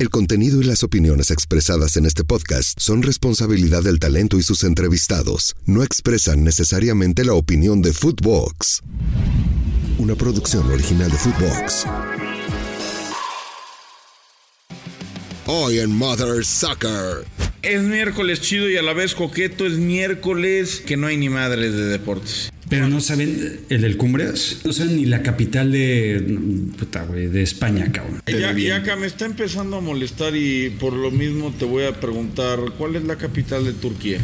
El contenido y las opiniones expresadas en este podcast son responsabilidad del talento y sus entrevistados. No expresan necesariamente la opinión de Footbox. Una producción original de Footbox. Hoy en Mother Soccer. Es miércoles chido y a la vez coqueto. Es miércoles que no hay ni madres de deportes. Pero no saben el del Cumbres, no saben ni la capital de puta, güey, de España, cabrón. Ya, ya acá me está empezando a molestar y por lo mismo te voy a preguntar, ¿cuál es la capital de Turquía?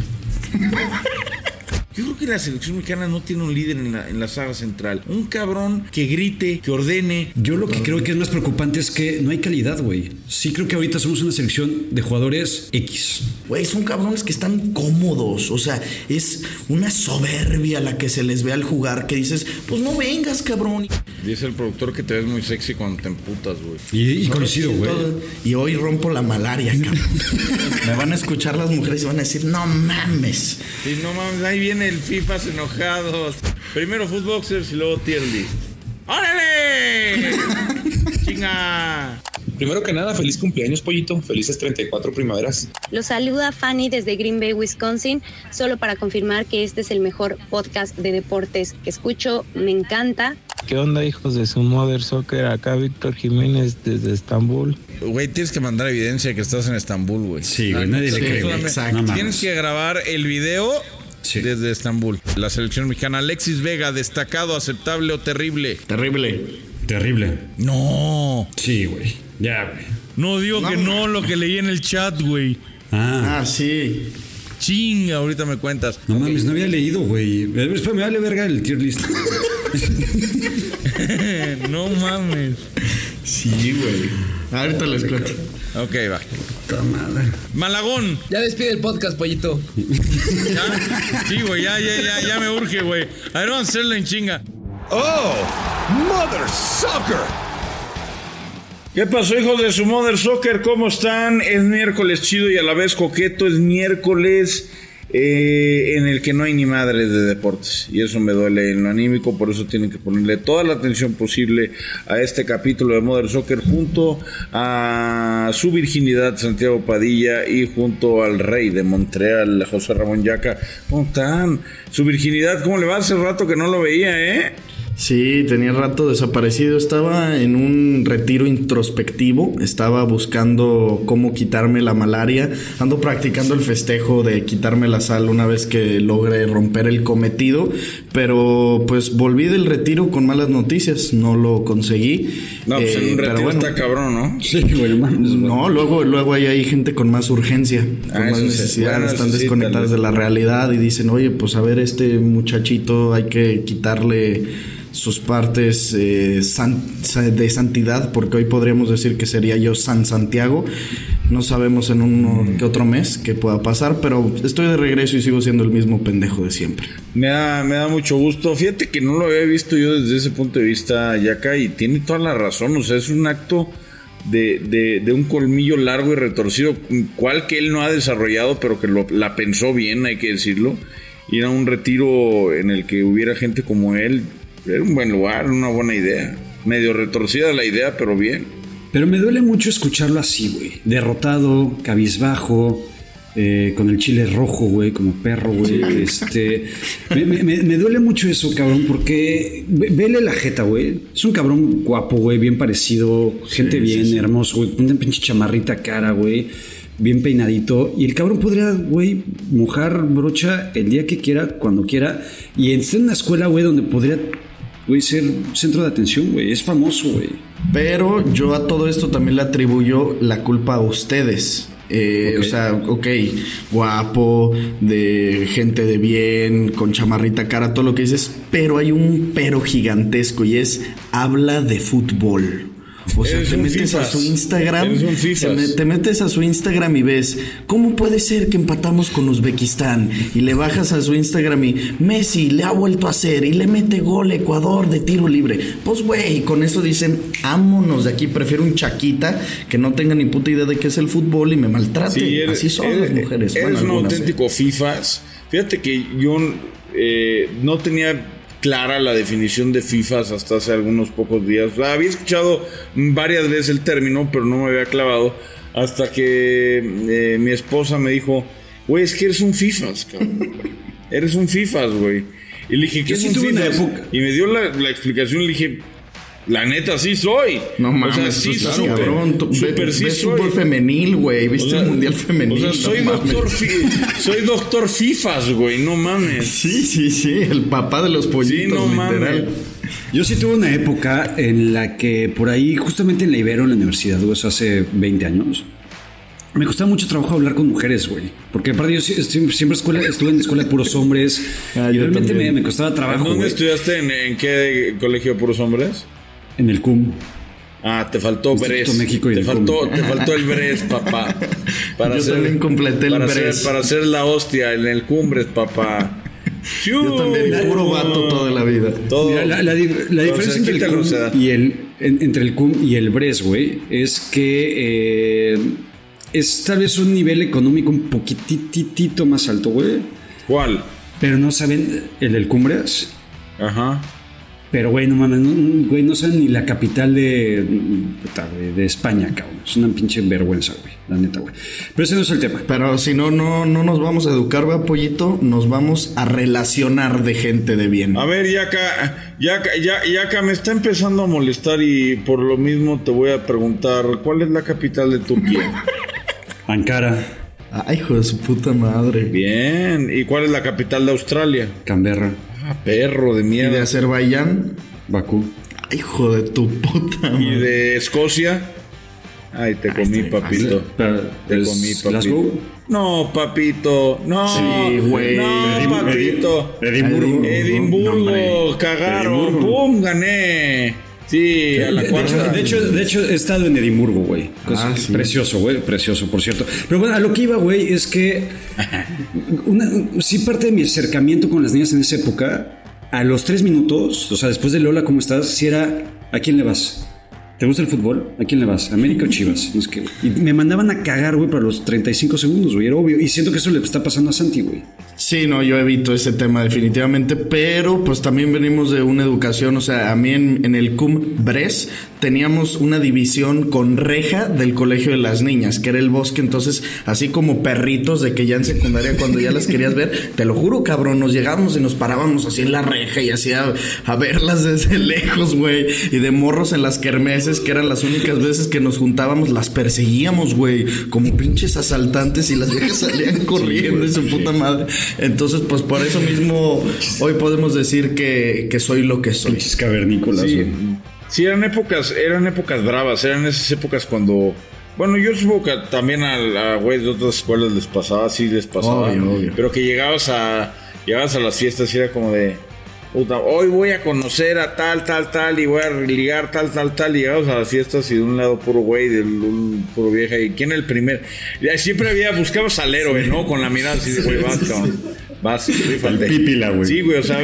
Yo creo que la selección mexicana no tiene un líder en la, en la saga central. Un cabrón que grite, que ordene. Yo lo que creo que es más preocupante es que no hay calidad, güey. Sí creo que ahorita somos una selección de jugadores X. Güey, son cabrones que están cómodos. O sea, es una soberbia la que se les ve al jugar que dices, pues no vengas, cabrón. Dice el productor que te ves muy sexy cuando te emputas, güey. Y, y conocido, güey. Y hoy rompo la malaria, cabrón. Me van a escuchar las mujeres y van a decir, no mames. Sí, no mames, ahí viene el FIFAs enojados. Primero Footboxers y luego Tier List. ¡Órale! ¡Chinga! Primero que nada, feliz cumpleaños, pollito. Felices 34 primaveras. Los saluda Fanny desde Green Bay, Wisconsin, solo para confirmar que este es el mejor podcast de deportes que escucho. Me encanta. ¿Qué onda, hijos de su Mother Soccer? Acá Víctor Jiménez desde Estambul. Güey, tienes que mandar evidencia que estás en Estambul, güey. Sí, güey, nadie le cree, Exacto. No Tienes que grabar el video Sí. desde Estambul. La selección mexicana, Alexis Vega, destacado, aceptable o terrible. Terrible. Terrible. No, Sí, güey. Ya, güey. no digo que no lo que leí en el chat, güey. Ah, Ah, sí. Chinga, ahorita me cuentas. no mames, no había leído, güey. Espera, me vale verga el tier list. no mames. Sí, güey. Ahorita les cuento. Ok, va. Puta madre. Malagón. Ya despide el podcast, pollito. ¿Ya? Sí, güey, ya, ya, ya, ya me urge, güey. A ver, vamos a hacerlo en chinga. Oh, Mother Soccer. ¿Qué pasó, hijos de su Mother Soccer? ¿Cómo están? Es miércoles chido y a la vez coqueto. Es miércoles eh, en el que no hay ni madres de deportes. Y eso me duele en lo anímico. Por eso tienen que ponerle toda la atención posible a este capítulo de Mother Soccer junto a su virginidad Santiago Padilla y junto al rey de Montreal, José Ramón Yaca. ¿Cómo están? Su virginidad, ¿cómo le va? Hace rato que no lo veía, ¿eh? Sí, tenía rato desaparecido. Estaba en un retiro introspectivo. Estaba buscando cómo quitarme la malaria. Ando practicando el festejo de quitarme la sal una vez que logre romper el cometido. Pero pues volví del retiro con malas noticias. No lo conseguí. No, pues Eh, en un pero retiro bueno. está cabrón, ¿no? Sí, güey, no mames, güey. No, luego, luego ahí hay gente con más urgencia, con Ah, más necesidad, Bueno, están sí, desconectadas de la realidad y dicen, oye, pues a ver, este muchachito hay que quitarle sus partes eh, san- sa- de santidad, porque hoy podríamos decir que sería yo San Santiago. No sabemos en uno Mm. que otro mes qué pueda pasar, pero estoy de regreso y sigo siendo el mismo pendejo de siempre. Me da, me da mucho gusto. Fíjate que no lo había visto yo desde ese punto de vista, Yaka, y tiene toda la razón. O sea, es un acto de, de- de un colmillo largo y retorcido, cual que él no ha desarrollado, pero que lo- la pensó bien, hay que decirlo. Ir a un retiro en el que hubiera gente como él, era un buen lugar, una buena idea. Medio retorcida la idea, pero bien. Pero me duele mucho escucharlo así, güey. Derrotado, cabizbajo, eh, con el chile rojo, güey, como perro, güey. Este, me, me- me- me duele mucho eso, cabrón, porque ve- vele la jeta, güey. Es un cabrón guapo, güey, bien parecido, gente bien, hermoso, güey. Una pinche chamarrita cara, güey. Bien peinadito. Y el cabrón podría, güey, mojar brocha el día que quiera, cuando quiera. Y estar en una escuela, güey, donde podría, güey, ser centro de atención, güey. Es famoso, güey. Pero yo a todo esto también le atribuyo la culpa a ustedes. Eh, O sea, ok, guapo, de gente de bien, con chamarrita cara, todo lo que dices, pero hay un pero gigantesco y es habla de fútbol. O sea, Eres te metes a su Instagram, te, te metes a su Instagram y ves, ¿cómo puede ser que empatamos con Uzbekistán? Y le bajas a su Instagram y Messi le ha vuelto a hacer y le mete gol Ecuador de tiro libre. Pues güey, con eso dicen, ámonos de aquí, prefiero un chaquita que no tenga ni puta idea de qué es el fútbol y me maltrate. Sí, eres- Así son eres- las mujeres. Eres Bueno, un algunas, ¿eh? auténtico FIFAs. Fíjate que yo eh, no tenía clara la definición de FIFAs hasta hace algunos pocos días. Había escuchado varias veces el término, pero no me había clavado hasta que eh, mi esposa me dijo, güey, es que eres un FIFAs, cabrón. eres un FIFAs, güey. Y le dije, ¿qué Yo es sí un tuve una FIFAs? época. Y me dio la, la explicación y le dije, la neta, sí soy. No mames, o sea, sí, cabrón. Tú súper ves, sí ves soy. fútbol femenil, güey. Viste O sea, el mundial femenil. O sea, soy no doctor, fi- soy doctor FIFAs, güey, no mames. Sí, sí, sí. El papá de los pollitos, Sí, no literal. mames. Yo sí tuve una época en la que por ahí, justamente en la Ibero, en la universidad, güey, eso hace 20 años, me costaba mucho trabajo hablar con mujeres, güey. Porque aparte yo siempre, siempre escuela, estuve en escuela de puros hombres Ah, y realmente me, costaba ¿En trabajo, dónde güey. estudiaste? ¿En, en qué colegio de puros hombres? En el CUM. Ah, te faltó Bres. México y te, el faltó, CUM. te faltó el Bres, papá. Yo también completé el para Bres. Hacer, para hacer la hostia en el Cumbres, papá. Yo también, puro vato toda la vida. Todo. Mira, la, la di- la Con diferencia entre el, cum y el, en- entre el CUM y el BRES, güey, es que eh, es tal vez un nivel económico un poquititito más alto, güey. ¿Cuál? Pero no saben el del Cumbres. Ajá. Pero, güey, no mames, no, güey, no saben ni la capital de, de España, cabrón. Es una pinche vergüenza, güey, la neta, güey. Pero ese no es el tema. Pero si no, no, no nos vamos a educar, va, pollito. Nos vamos a relacionar de gente de bien. A ver, Yaka, Yaka, ya, Yaka, me está empezando a molestar y por lo mismo te voy a preguntar, ¿cuál es la capital de Turquía? Ankara, Ay, hijo de su puta madre. Bien. ¿Y cuál es la capital de Australia? Canberra, Ah, perro de Y de mierda. Azerbaiyán. Bakú. Ay, hijo de tu puta ¿Y madre. de Escocia? Ay, te comí, papito. Pero, Te ¿es comí, papito. Glasgow? No, papito. No. Sí, güey. No, Edim- papito. Edimburgo. Edimburgo, No, hombre. cagaron. Edimburgo. ¡Pum! Gané. Sí, a la De, cuarta. hecho, de, hecho, de hecho, he estado en Edimburgo, güey. Ah, sí. Precioso, güey. Precioso, por cierto. Pero bueno, a lo que iba, güey, es que una, sí parte de mi acercamiento con las niñas en esa época, a los tres minutos, o sea, después de Lola, ¿cómo estás? Si era, ¿a quién le vas? ¿Te gusta el fútbol? ¿A quién le vas? ¿América o Chivas? No es que, y me mandaban a cagar, güey, para los 35 segundos, güey. Era obvio. Y siento que eso le está pasando a Santi, güey. Sí, no, yo evito ese tema definitivamente, pero pues también venimos de una educación, o sea, a mí en, el CUM Bres teníamos una división con reja del colegio de las niñas, que era el bosque, entonces así como perritos de que ya en secundaria cuando ya las querías ver, te lo juro, cabrón, nos llegábamos y nos parábamos así en la reja y así a, a verlas desde lejos, güey, y de morros en las kermeses, que eran las únicas veces que nos juntábamos, las perseguíamos, güey, como pinches asaltantes y las viejas salían corriendo de su puta madre. Entonces, pues por eso mismo hoy podemos decir que, que soy lo que soy. Pinches cavernícolas, Sí, güey. sí, eran épocas, eran épocas bravas, eran esas épocas cuando. Bueno, yo supongo que también a, a güeyes de otras escuelas les pasaba, sí les pasaba. Obvio, obvio. Pero que llegabas a. Llegabas a las fiestas y era como de. Puta, hoy voy a conocer a tal, tal, tal, y voy a ligar tal, tal, tal. Y llegabas a las fiestas y de un lado puro güey, del un puro vieja. ¿Y quién el primer? Siempre había, buscabas al héroe, ¿no? Con la mirada así de, güey, vas, cabrón. Vas, rífate. Pípila, güey. Sí, güey, o sea,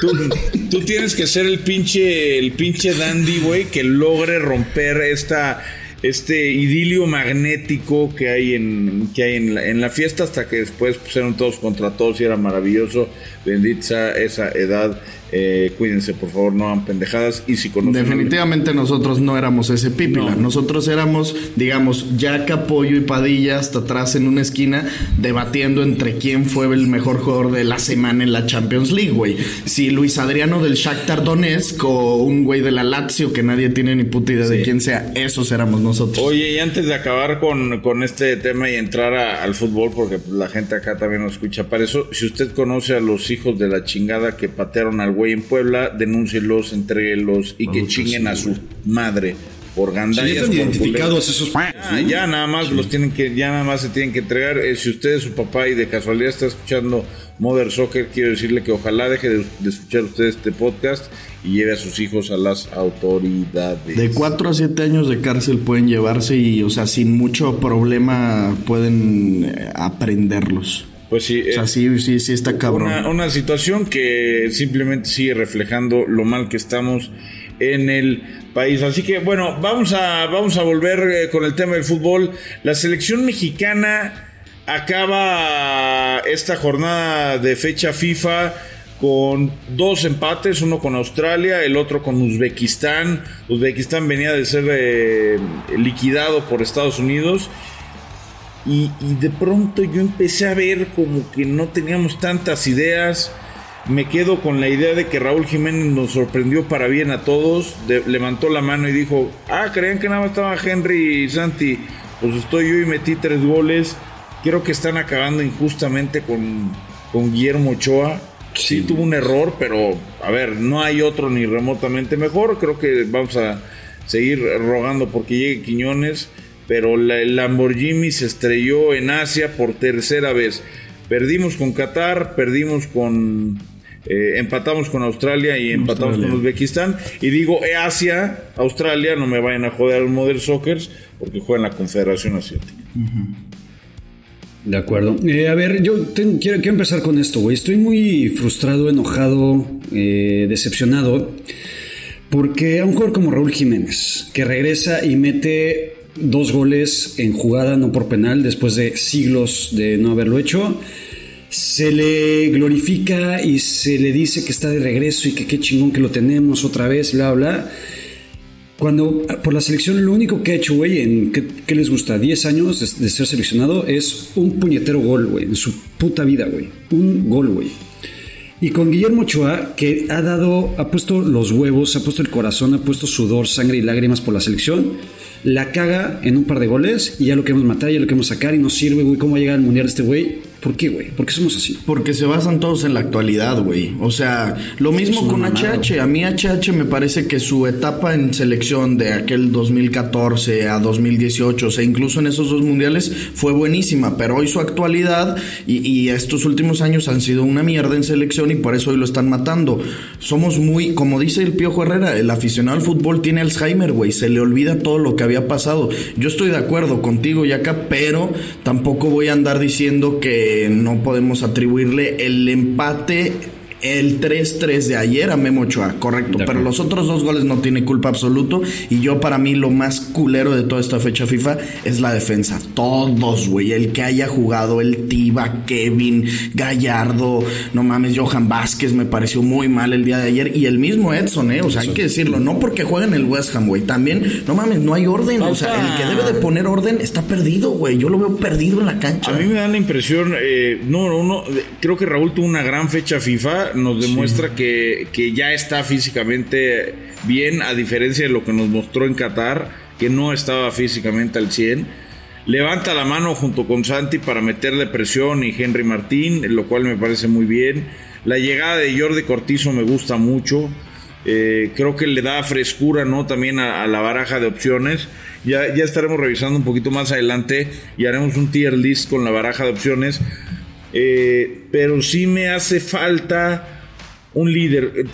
tú, tú tienes que ser el pinche, el pinche dandy, güey, que logre romper esta, este idilio magnético que hay en, que hay en la, fiesta hasta que después pusieron todos contra todos y era maravilloso. Bendita esa edad. Eh, cuídense, por favor, no hagan pendejadas. Y si conocen. Definitivamente nosotros no éramos ese pípila. No. Nosotros éramos, digamos, Yaca, Pollo y Padilla hasta atrás en una esquina debatiendo entre quién fue el mejor jugador de la semana en la Champions League, güey. Si Luis Adriano del Shakhtar Donetsk o un güey de la Lazio que nadie tiene ni puta idea de quién sea, esos éramos nosotros. Oye, y antes de acabar con, con este tema y entrar a- al fútbol, porque la gente acá también nos escucha para eso, si usted conoce a los hijos de la chingada que patearon al güey en Puebla, denúncielos, entréguelos y que chinguen a su madre por gandallas. están por identificados esos... Ah, ya nada más los tienen que, ya nada más se tienen que entregar. Eh, si usted es su papá y de casualidad está escuchando Mother Soccer, quiero decirle que ojalá deje de, de escuchar usted este podcast y lleve a sus hijos a las autoridades. De 4 a 7 años de cárcel pueden llevarse y, o sea, sin mucho problema pueden eh, aprenderlos. Pues sí, O sea, eh, sí, sí, sí está cabrón. Una, una situación que simplemente sigue reflejando lo mal que estamos en el país. Así que bueno, vamos a, vamos a volver eh, con el tema del fútbol. La selección mexicana acaba esta jornada de fecha FIFA con dos empates, uno con Australia, el otro con Uzbekistán. Uzbekistán venía de ser eh, liquidado por Estados Unidos. Y, y de pronto yo empecé a ver como que no teníamos tantas ideas me quedo con la idea de que Raúl Jiménez nos sorprendió para bien a todos. levantó la mano y dijo, ah, creían que nada más estaba Henry y Santi. Pues estoy yo y metí tres goles. Creo que están acabando injustamente con, con Guillermo Ochoa. Sí. tuvo un error, pero a ver, no hay otro ni remotamente mejor. Creo que vamos a seguir rogando porque llegue Quiñones. Pero el Lamborghini se estrelló en Asia por tercera vez. Perdimos con Qatar, perdimos con eh, empatamos con Australia y empatamos con Uzbekistán. Y digo eh, Asia, Australia, no me vayan a joder al Model Soccer porque juegan la Confederación Asiática. De acuerdo. Eh, a ver, yo quiero, quiero, empezar con esto, güey. Estoy muy frustrado, enojado, decepcionado. Porque a un jugador como Raúl Jiménez, que regresa y mete dos goles en jugada, no por penal, después de siglos de no haberlo hecho se le glorifica y se le dice que está de regreso y que qué chingón que lo tenemos otra vez, bla, bla. Cuando por la selección lo único que ha hecho, güey, en ¿qué, les gusta? 10 años de, ser seleccionado es un puñetero gol, güey, en su puta vida, güey. Un gol, güey. Y con Guillermo Ochoa, que ha dado, ha puesto los huevos, ha puesto el corazón, ha puesto sudor, sangre y lágrimas por la selección, la caga en un par de goles y ya lo queremos matar, ya lo queremos sacar y no sirve, güey. ¿Cómo llega al mundial este güey? ¿Por qué, güey? ¿Por qué somos así? Porque se basan todos en la actualidad, güey. O sea, lo mismo con HH. A mí HH me parece que su etapa en selección de aquel 2014 a 2018, o sea, incluso en esos dos mundiales, fue buenísima. Pero hoy su actualidad y, estos últimos años han sido una mierda en selección y por eso hoy lo están matando. Somos muy, como dice el Piojo Herrera, el aficionado al fútbol tiene Alzheimer, güey. Se le olvida todo lo que había pasado. Yo estoy de acuerdo contigo, Yaka, pero tampoco voy a andar diciendo que no podemos atribuirle el empate el 3-3 de ayer a Memo Ochoa, correcto. Pero los otros dos goles no tiene culpa absoluto. Y yo, para mí, lo más culero de toda esta fecha FIFA es la defensa. Todos, güey. El que haya jugado, el Tiba, Kevin, Gallardo, no mames, Johan Vázquez me pareció muy mal el día de ayer. Y el mismo Edson, ¿eh? O sea, hay que decirlo. No porque juega en el West Ham, güey. También, no mames, no hay orden. O sea, el que debe de poner orden está perdido, güey. Yo lo veo perdido en la cancha. A mí me da la impresión, eh, no, no, creo que Raúl tuvo una gran fecha FIFA nos demuestra que, ya está físicamente bien, a diferencia de lo que nos mostró en Qatar, que no estaba físicamente al 100. Levanta la mano junto con Santi para meterle presión y Henry Martín, lo cual me parece muy bien. La llegada de Jordi Cortizo me gusta mucho. Eh, creo que le da frescura ¿no? también a, la baraja de opciones. Ya, ya estaremos revisando un poquito más adelante y haremos un tier list con la baraja de opciones. Eh, pero sí me hace falta un líder.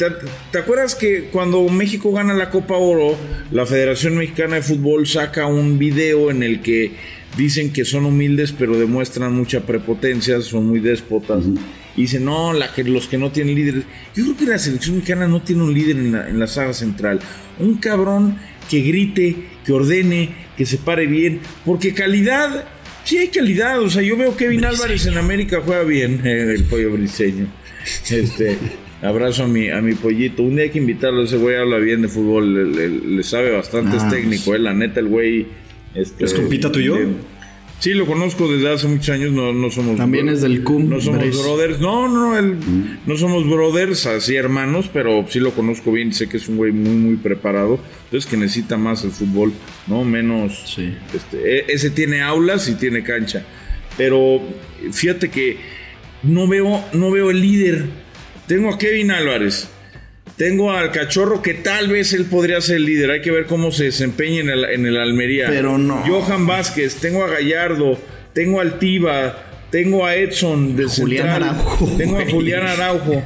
¿Te, acuerdas que cuando México gana la Copa Oro, la Federación Mexicana de Fútbol saca un video en el que dicen que son humildes pero demuestran mucha prepotencia, son muy déspotas? Y dicen, no, la que, los que no tienen líderes. Yo creo que la selección mexicana no tiene un líder en la, en la saga central. Un cabrón que grite, que ordene, que se pare bien. Porque calidad, sí hay calidad. O sea, yo veo Kevin Álvarez en América juega bien, el pollo briseño. Este, Abrazo a mi, a mi pollito. Un día hay que invitarlo, ese güey habla bien de fútbol, le, sabe bastante, es ah, técnico, eh, la neta, el güey... Este, ¿Es compita tuyo? Sí, lo conozco desde hace muchos años, no, no somos... También es del CUM. No somos brothers, no, no, el, mm. no somos brothers, así hermanos, pero sí lo conozco bien, sé que es un güey muy, muy preparado, entonces que necesita más el fútbol, ¿no? Menos... Sí. Este, e, ese tiene aulas y tiene cancha, pero fíjate que no veo, no veo el líder tengo a Kevin Álvarez. Tengo al cachorro que tal vez él podría ser el líder. Hay que ver cómo se desempeña en el, en el Almería. Pero no. Johan Vázquez, tengo a Gallardo, tengo al Tiva, tengo a Edson de Julián Araujo. Tengo a Julián Araujo.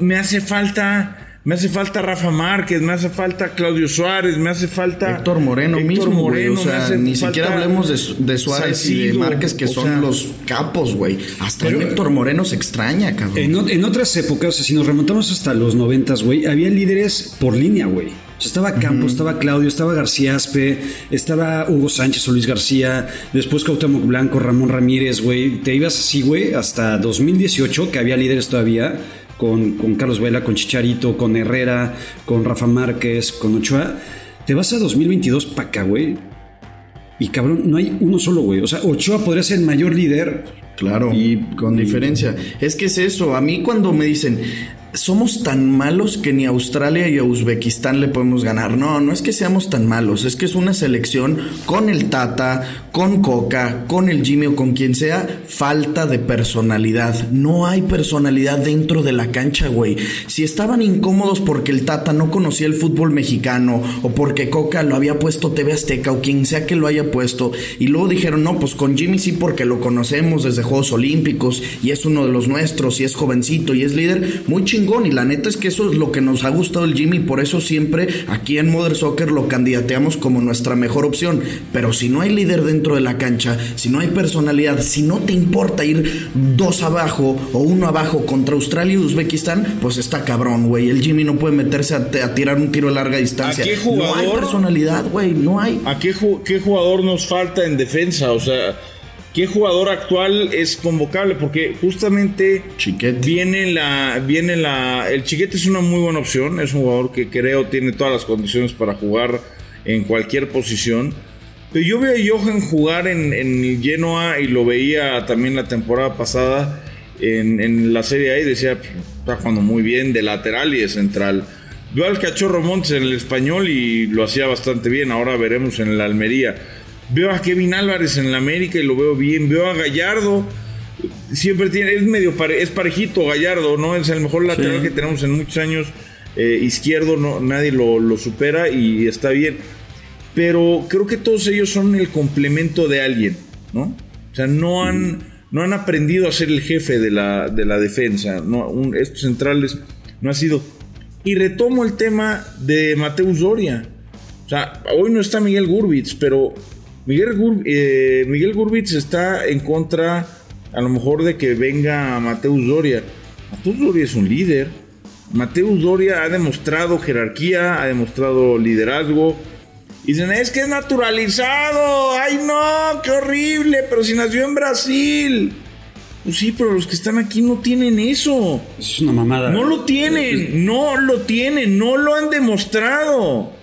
Me hace falta me hace falta Rafa Márquez, me hace falta Claudio Suárez, me hace falta Héctor Moreno mismo, Moreno, O sea, ni siquiera hablemos de, Suárez y de Márquez que son los capos, güey. Hasta Héctor Moreno se extraña, cabrón. En, otras épocas, o sea, si nos remontamos hasta los noventas, güey, había líderes por línea, güey. O sea, estaba Campos, estaba Claudio, estaba García Aspe, estaba Hugo Sánchez o Luis García, después Cuauhtémoc Blanco, Ramón Ramírez, güey. Te ibas así, güey, hasta 2018, que había líderes todavía con, con Carlos Vela, con Chicharito, con Herrera, con Rafa Márquez, con Ochoa. Te vas a 2022 para acá, güey. Y cabrón, no hay uno solo, güey. O sea, Ochoa podría ser el mayor líder. Claro, y con diferencia. Es que es eso. A mí cuando me dicen, somos tan malos que ni Australia y Uzbekistán le podemos ganar. No, no es que seamos tan malos, es que es una selección con el Tata, con Coca, con el Jimmy o con quien sea, falta de personalidad. No hay personalidad dentro de la cancha, güey. Si estaban incómodos porque el Tata no conocía el fútbol mexicano o porque Coca lo había puesto TV Azteca o quien sea que lo haya puesto y luego dijeron, no, pues con Jimmy sí porque lo conocemos desde Juegos Olímpicos y es uno de los nuestros y es jovencito y es líder, muy chingón y la neta es que eso es lo que nos ha gustado el Jimmy. Por eso siempre aquí en Modern Soccer lo candidateamos como nuestra mejor opción. Pero si no hay líder dentro de la cancha, si no hay personalidad, si no te importa ir dos abajo o uno abajo contra Australia y Uzbekistán, pues está cabrón, güey. El Jimmy no puede meterse a, tirar un tiro a larga distancia. no hay personalidad, güey. No hay. ¿A qué, qué jugador nos falta en defensa? O sea. ¿Qué jugador actual es convocable? Porque justamente viene la, viene la, el Chiquete es una muy buena opción, es un jugador que creo tiene todas las condiciones para jugar en cualquier posición. Pero yo veo a Johan jugar en, en Genoa y lo veía también la temporada pasada en, en la Serie A y decía, está jugando muy bien de lateral y de central. Veo al Cachorro Montes en el español y lo hacía bastante bien, ahora veremos en la Almería. Veo a Kevin Álvarez en la América y lo veo bien. Veo a Gallardo. Siempre tiene, es medio es parejito Gallardo, ¿no? Es el mejor lateral que tenemos en muchos años. Eh, izquierdo, no, nadie lo, supera y está bien. Pero creo que todos ellos son el complemento de alguien, ¿no? O sea, no han, no han aprendido a ser el jefe de la, de la defensa. ¿no? estos centrales no ha sido. Y retomo el tema de Mateus Doria. O sea, hoy no está Miguel Gurbitz, pero Miguel, eh, Miguel Gurbitz está en contra, a lo mejor, de que venga Mateus Doria. Mateus Doria es un líder. Mateus Doria ha demostrado jerarquía, ha demostrado liderazgo. Y dicen, es que es naturalizado. ¡Ay, no! ¡Qué horrible! Pero si nació en Brasil. Pues sí, pero los que están aquí no tienen eso. Es una mamada. No lo tienen, no lo tienen, no lo han demostrado.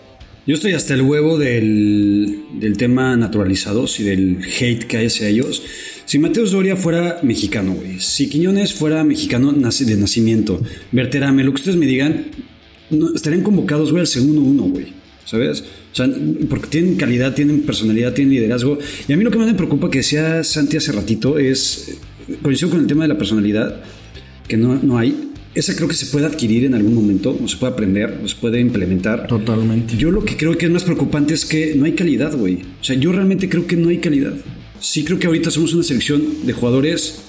Yo estoy hasta el huevo del, del, tema naturalizados y del hate que hay hacia ellos. Si Mateus Doria fuera mexicano, güey. Si Quiñones fuera mexicano de nacimiento. Verterame, lo que ustedes me digan, estarían convocados, güey, al segundo uno, güey. ¿Sabes? O sea, porque tienen calidad, tienen personalidad, tienen liderazgo. Y a mí lo que más me preocupa que decía Santi hace ratito es, coincido con el tema de la personalidad, que no, no hay esa creo que se puede adquirir en algún momento, o se puede aprender, o se puede implementar. Totalmente. Yo lo que creo que es más preocupante es que no hay calidad, güey. O sea, yo realmente creo que no hay calidad. Sí creo que ahorita somos una selección de jugadores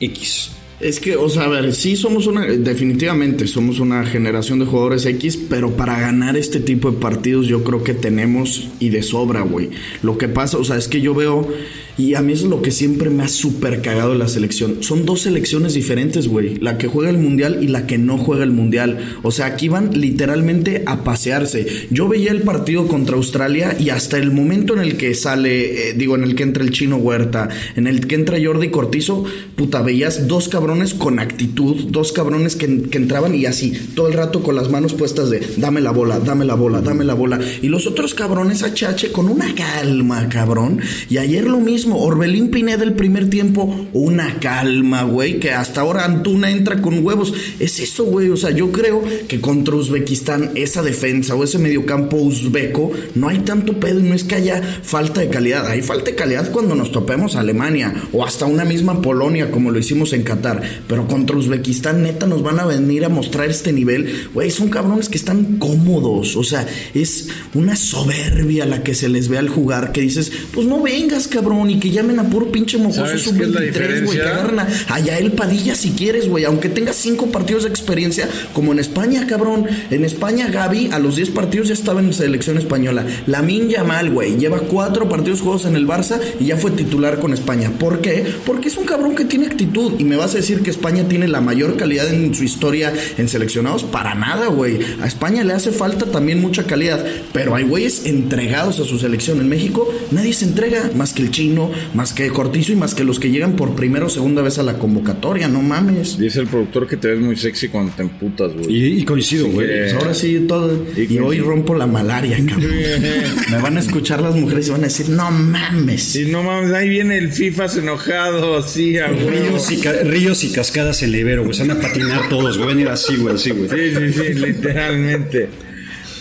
X. Es que, o sea, a ver, sí somos una, definitivamente somos una generación de jugadores X, pero para ganar este tipo de partidos yo creo que tenemos y de sobra, güey. Lo que pasa, o sea, es que yo veo y a mí es lo que siempre me ha súper cagado la selección. Son dos selecciones diferentes, güey. La que juega el mundial y la que no juega el mundial. O sea, aquí van literalmente a pasearse. Yo veía el partido contra Australia y hasta el momento en el que sale, eh, digo, en el que entra el chino Huerta, en el que entra Jordi Cortizo, puta, veías dos cabrones con actitud, dos cabrones que, que entraban y así, todo el rato con las manos puestas de dame la bola, dame la bola, dame la bola. Y los otros cabrones HH con una calma, cabrón. Y ayer lo mismo Orbelín Pineda el primer tiempo, una calma, güey, que hasta ahora Antuna entra con huevos. Es eso, güey. O sea, yo creo que contra Uzbekistán, esa defensa o ese mediocampo uzbeco, no hay tanto pedo y no es que haya falta de calidad. Hay falta de calidad cuando nos topemos a Alemania o hasta una misma Polonia, como lo hicimos en Qatar. Pero contra Uzbekistán, neta, nos van a venir a mostrar este nivel. Güey, son cabrones que están cómodos. O sea, es una soberbia la que se les ve al jugar que dices, pues no vengas, cabrón, y que llamen a puro pinche mojoso sub-23, güey. Que agarren a, el Padilla si quieres, güey. Aunque tenga cinco partidos de experiencia, como en España, cabrón. En España, Gaby, a los 10 partidos ya estaba en selección española. La Lamin mal, güey. Lleva cuatro partidos juegos en el Barça y ya fue titular con España. ¿Por qué? Porque es un cabrón que tiene actitud. Y me vas a decir decir que España tiene la mayor calidad en su historia en seleccionados? Para nada, güey. A España le hace falta también mucha calidad, pero hay güeyes entregados a su selección. En México nadie se entrega más que el chino, más que Cortizo y más que los que llegan por primera o segunda vez a la convocatoria, no mames. Dice el productor que te ves muy sexy cuando te emputas, güey. Y, y coincido, güey. Pues ahora sí, todo. Y Y, hoy rompo la malaria, cabrón. Me van a escuchar las mujeres y van a decir, no mames. Sí, no mames, ahí viene el FIFAs enojado, sí, a. Ríos y, ca- ríos y cascadas en el Ibero, güey. Se van a patinar todos, güey. Van a ir así, güey, así, güey. Sí, sí, sí, literalmente.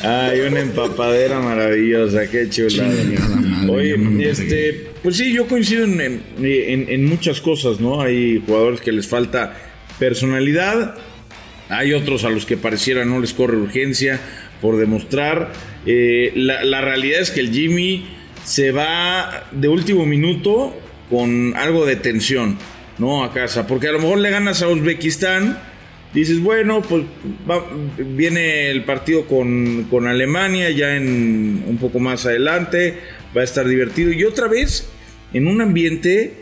Ay, una empapadera maravillosa, qué chula. Oye, este, pues sí, yo coincido en, en- en- muchas cosas, ¿no? Hay jugadores que les falta personalidad, hay otros a los que pareciera no les corre urgencia por demostrar. Eh, la, la realidad es que el Jimmy se va de último minuto con algo de tensión, ¿no? A casa, porque a lo mejor le ganas a Uzbekistán, dices, bueno, pues va- viene el partido con, con Alemania ya en un poco más adelante, va a estar divertido y otra vez en un ambiente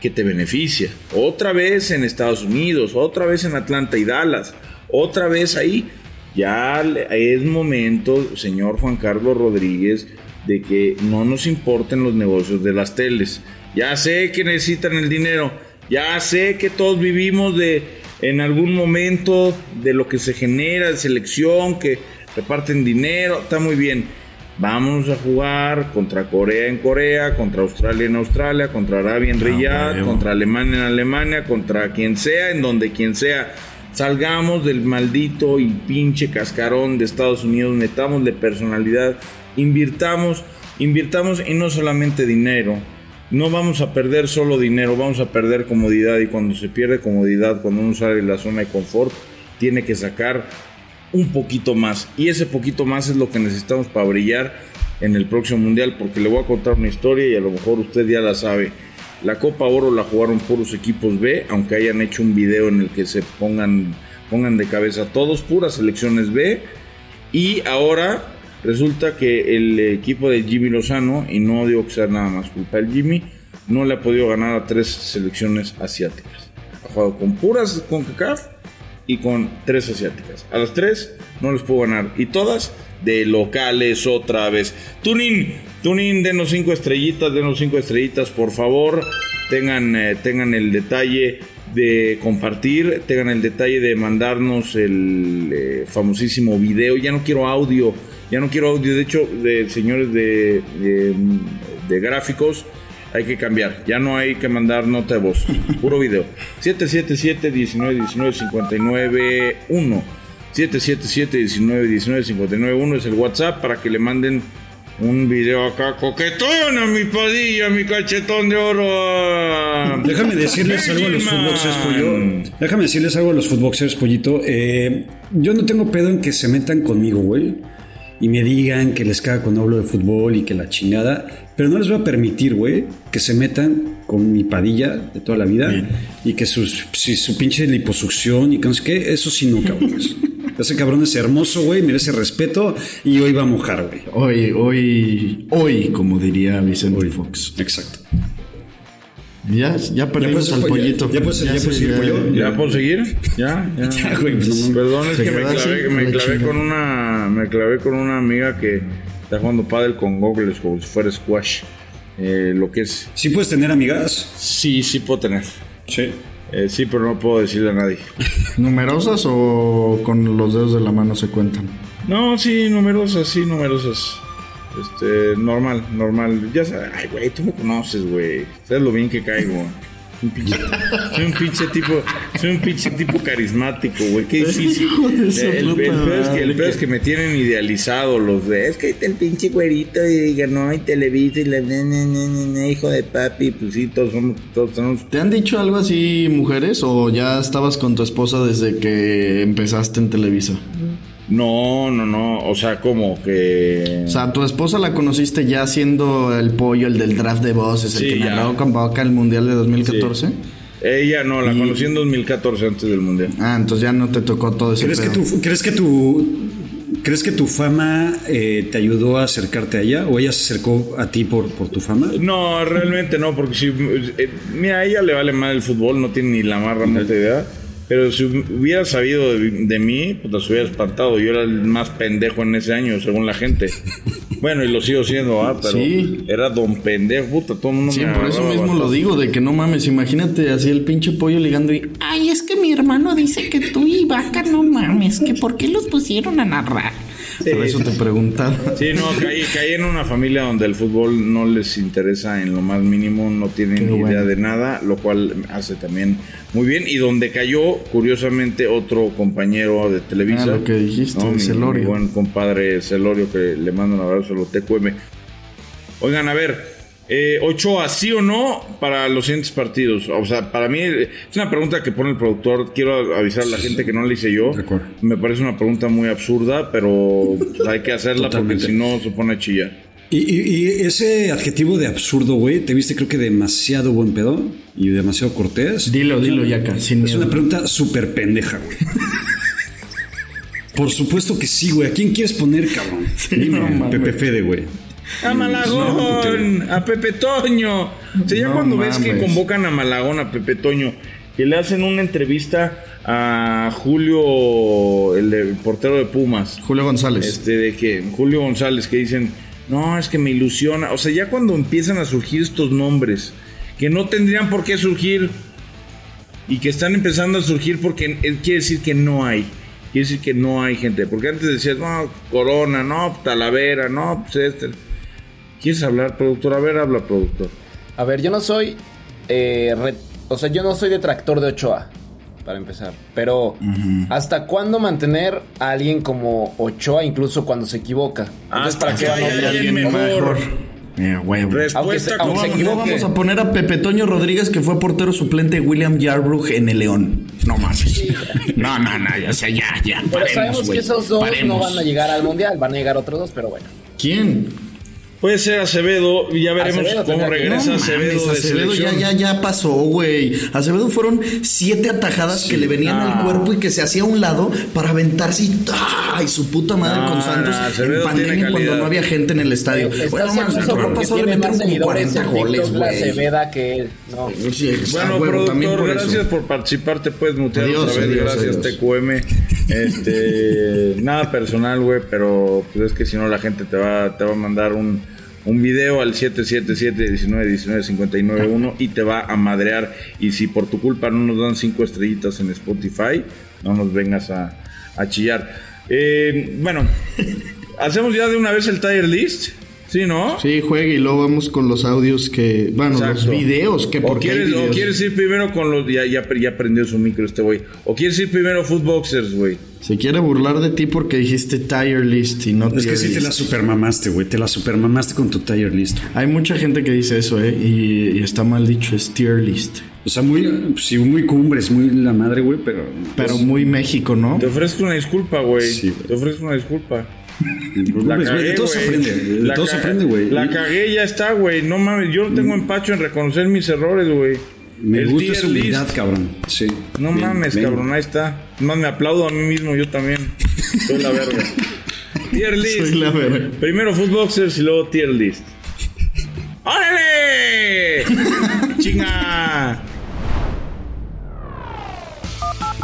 que te beneficia. Otra vez en Estados Unidos, otra vez en Atlanta y Dallas, otra vez ahí. Ya es momento, señor Juan Carlos Rodríguez, de que no nos importen los negocios de las teles. Ya sé que necesitan el dinero, ya sé que todos vivimos de en algún momento de lo que se genera de selección, que reparten dinero, está muy bien. Vamos a jugar contra Corea en Corea, contra Australia en Australia, contra Arabia en Riyadh, huevo. contra Alemania en Alemania, contra quien sea, en donde quien sea. Salgamos del maldito y pinche cascarón de Estados Unidos, metámosle personalidad, invirtamos, invirtamos y no solamente dinero. No vamos a perder solo dinero, vamos a perder comodidad y cuando se pierde comodidad, cuando uno sale de la zona de confort, tiene que sacar un poquito más. Y ese poquito más es lo que necesitamos para brillar en el próximo mundial. Porque le voy a contar una historia y a lo mejor usted ya la sabe. La Copa Oro la jugaron puros equipos B, aunque hayan hecho un video en el que se pongan, pongan de cabeza todos, puras selecciones B. Y ahora resulta que el equipo de Jimmy Lozano, y no digo que sea nada más culpa del Jimmy, no le ha podido ganar a tres selecciones asiáticas. Ha jugado con puras con CACAF y con tres asiáticas. A las tres no les puedo ganar. Y todas de locales otra vez. Tunin, Tunin, denos cinco estrellitas, denos cinco estrellitas, por favor. Tengan, eh, tengan el detalle de compartir, tengan el detalle de mandarnos el eh, famosísimo video. Ya no quiero audio, ya no quiero audio. De hecho, de señores de, de, de gráficos, hay que cambiar. Ya no hay que mandar nota de voz. Puro video. 777-1919-59-1. 777-1919-59-1 es el WhatsApp para que le manden un video acá. Coquetón a mi padilla, mi cachetón de oro. Déjame decirles algo a los futboxers, pollo. Déjame decirles algo a los futboxers, pollito. Eh, yo no tengo pedo en que se metan conmigo, güey. Y me digan que les caga cuando hablo de fútbol y que la chingada. Pero no les voy a permitir, güey, que se metan con mi padilla de toda la vida. Y que sus, si su pinche liposucción y que no sé qué, eso sí no, cabrones. Ese cabrón es hermoso, güey, merece respeto y hoy va a mojar, güey. Hoy, hoy, hoy, como diría Vicente Fox. Exacto. Ya, ya perdimos al pollito. ya puedes- ya se- puedes ir, pollo. ¿Ya puedo seguir? Ya, ya. Ya, güey, pues. Perdón, es que me clavé, me la clavé con una me clavé con una amiga que está jugando pádel con goggles como si fuera squash. Eh, lo que es ¿Sí puedes tener amigas? sí, sí puedo tener. Sí. Eh, sí, pero no puedo decirle a nadie. ¿Numerosas o con los dedos de la mano se cuentan? No, sí, numerosas, sí, numerosas. Este, normal, normal. Ya sabes, ay, güey, tú me conoces, güey. Sabes lo bien que caigo. Un pinche- soy un pinche tipo, soy un pinche tipo carismático, güey. Qué difícil. El, el puta peor es que, el peor es que me tienen idealizado los de. Es que el pinche güerito y ganó y Televisa y la ne, ne, ne, ne, ne, hijo de papi. Pues sí, todos somos, todos somos ¿Te han dicho algo así, mujeres? ¿O ya estabas con tu esposa desde que empezaste en Televisa? No, no, no. O sea, como que. O sea, tu esposa la conociste ya siendo el pollo, el del draft de voces, el Sí, que ya. narró con Boca el Mundial de 2014. Ella no, la conocí en 2014 antes del mundial. Ah, entonces ya no te tocó todo ese ¿Crees que, tu, ¿Crees que tu, ¿Crees que tu fama eh, te ayudó a acercarte a ella o ella se acercó a ti por, por tu fama? No, realmente no, porque si. eh, mira, a ella le vale mal el fútbol, no tiene ni la más remota idea. Pero si hubiera sabido de, de mí, pues se hubiera espantado. Yo era el más pendejo en ese año, según la gente. Bueno, y lo sigo siendo, ¿ah? Pero Sí. era don pendejo, puta, todo el mundo Sí, me por eso mismo lo digo, de que no mames, imagínate así el pinche pollo ligando y... Ay, es que mi hermano dice que tú y Vaca no mames, que por qué los pusieron a narrar. Por eso te preguntaba. Sí, no, caí, caí en una familia donde el fútbol no les interesa en lo más mínimo, no tienen Qué ni idea bueno. de nada, lo cual hace también muy bien. Y donde cayó, curiosamente, otro compañero de Televisa. Ah, lo que dijiste, Mi- Celorio. Mi buen compadre Celorio, que le mando un abrazo, lo TQM. Oigan, a ver, eh, Ochoa, ¿sí o no para los siguientes partidos? O sea, para mí es una pregunta que pone el productor. Quiero avisar a la gente que no la hice yo. De acuerdo. Me parece una pregunta muy absurda, pero pues, hay que hacerla Totalmente. porque si no se pone a chillar. Y, y- y ese adjetivo de absurdo, güey, te viste creo que demasiado buen pedo y demasiado cortés. Dilo, dilo, Yaka, sin Es miedo. una pregunta súper pendeja, güey. Por supuesto que sí, güey. ¿A quién quieres poner, cabrón? Dime, no mames. Pepe Fede, güey. A Malagón, a Pepe Toño. O sea, ya No cuando ves que convocan a Malagón, a Pepe Toño, que le hacen una entrevista a Julio, el, de- el portero de Pumas. Julio González. Este, de que Julio González, que dicen, no, es que me ilusiona. O sea, ya cuando empiezan a surgir estos nombres, que no tendrían por qué surgir, y que están empezando a surgir porque eh, quiere decir que no hay. Quiere decir que no hay gente. Porque antes decías, no, Corona, no, Talavera, no, pues este. ¿Quieres hablar, productor? A ver, habla, productor. A ver, yo no soy. eh, re- o sea, yo no soy detractor de Ochoa, para empezar. Pero, ¿hasta cuándo mantener a alguien como Ochoa, incluso cuando se equivoca? Entonces, Hasta ¿para qué que haya alguien mejor. Eh, huevo. Respuesta Aunque se- aunque No, se no equivoque. vamos a poner a Pepe Toño Rodríguez, que fue portero suplente de William Yarbrough en el León. No mames. No, no, no, ya, o sea, ya, ya. Pero paremos, sabemos güey, que esos dos no van a llegar al mundial, van a llegar otros dos, pero bueno. ¿Quién? Puede ser Acevedo, y ya veremos Acevedo cómo regresa No Acevedo mames, de Acevedo ya, ya, ya pasó, güey. Acevedo fueron siete atajadas que le venían al cuerpo y que se hacía a un lado para aventarse y, y su puta madre No, con Santos en pandemia cuando no había gente en el estadio. Bueno, mames, el pasado le metieron como seguidores 40 en goles, güey. Aceveda que él. No. Sí, Bueno, huevo, también productor, por eso. gracias por participar. Te puedes mutear Adiós, otra vez. adiós, gracias, adiós. TQM. Este, nada personal, güey, pero pues es que si no la gente te va, te va a mandar un, un video al 777-1919-591 y te va a madrear. Y si por tu culpa no nos dan cinco estrellitas en Spotify, no nos vengas a, a chillar. Eh, bueno, hacemos ya de una vez el tier list. ¿Sí, no? Sí, juegue y luego vamos con los audios que. Bueno, los videos que o hay quieres, o quieres ir primero con los. Ya, ya, ya prendió su micro este güey. O quieres ir primero Footboxers, güey. Se quiere burlar de ti porque dijiste tier list y no Es que sí te la supermamaste, güey. Te la supermamaste con tu tier list. Hay mucha gente que dice eso, ¿eh? Y, y está mal dicho, es tier list. O sea, muy, sí, muy cumbres, muy la madre, güey, pero. Pero muy México, ¿no? Te ofrezco una disculpa, güey. Sí, güey. Te ofrezco una disculpa. La La cagué, de todo se aprende. De La todo se ca- aprende, güey. La cagué, ya está, güey. No mames, yo no tengo empacho en reconocer mis errores, güey. Me El gusta esa humildad, list. cabrón. Sí. No Bien, mames, bien. cabrón, ahí está. Más me aplaudo a mí mismo, yo también. Soy la verga. tier list. Soy la verga. Primero Footboxers y luego tier list. ¡Órale! ¡Chinga!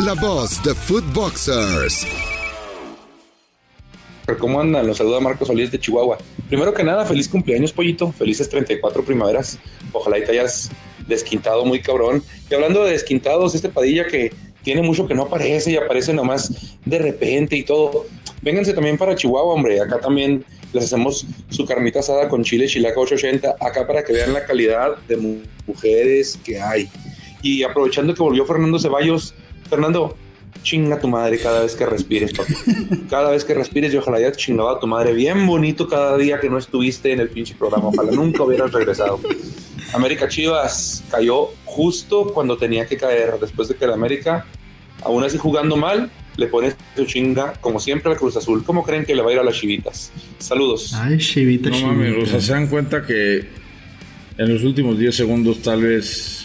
La voz de Footboxers. ¿Cómo andan? Los saluda Marcos Solís de Chihuahua. Primero que nada, feliz cumpleaños, pollito. Felices 34 primaveras. Ojalá y te hayas desquintado muy cabrón. Y hablando de desquintados, este Padilla que tiene mucho que no aparece y aparece nomás de repente y todo. Vénganse también para Chihuahua, hombre. Acá también les hacemos su carnita asada con chile chilaca 880. Acá para que vean la calidad de mu- mujeres que hay. Y aprovechando que volvió Fernando Ceballos, Fernando, chinga tu madre cada vez que respires, papi. Cada vez que respires y ojalá hayas chingado a tu madre bien bonito cada día que no estuviste en el pinche programa. Ojalá nunca hubieras regresado. América Chivas cayó justo cuando tenía que caer, después de que el América, aún así jugando mal, le pone su chinga, como siempre, a la Cruz Azul. ¿Cómo creen que le va a ir a las chivitas? Saludos. Ay, chivita, No mames, o chivita. sea, se dan cuenta que en los últimos 10 segundos tal vez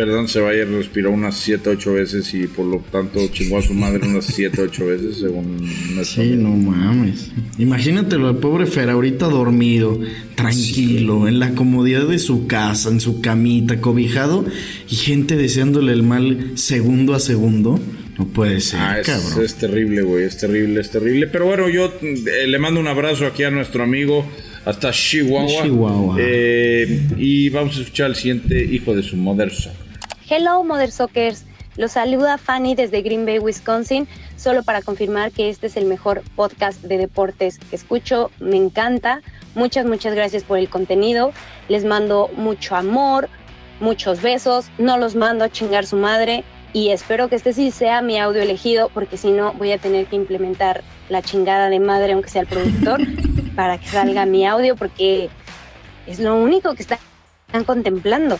Perdón, Ceballos respiró unas 7, 8 veces y por lo tanto chingó a su madre unas 7, 8 veces, según Sí, no mames. Imagínatelo, el pobre Fer ahorita dormido, tranquilo, en la comodidad de su casa, en su camita, cobijado, y gente deseándole el mal segundo a segundo. No puede ser, Ah, es, cabrón. es terrible, güey, es terrible, es terrible. Pero bueno, yo eh, le mando un abrazo aquí a nuestro amigo hasta Chihuahua. Chihuahua. Eh, y vamos a escuchar al siguiente hijo de su mother. Hello, Mother Sockers. Los saluda Fanny desde Green Bay, Wisconsin, solo para confirmar que este es el mejor podcast de deportes que escucho. Me encanta. Muchas, muchas gracias por el contenido. Les mando mucho amor, muchos besos. No los mando a chingar su madre. Y espero que este sí sea mi audio elegido, porque si no, voy a tener que implementar la chingada de madre, aunque sea el productor, para que salga mi audio, porque es lo único que está- están contemplando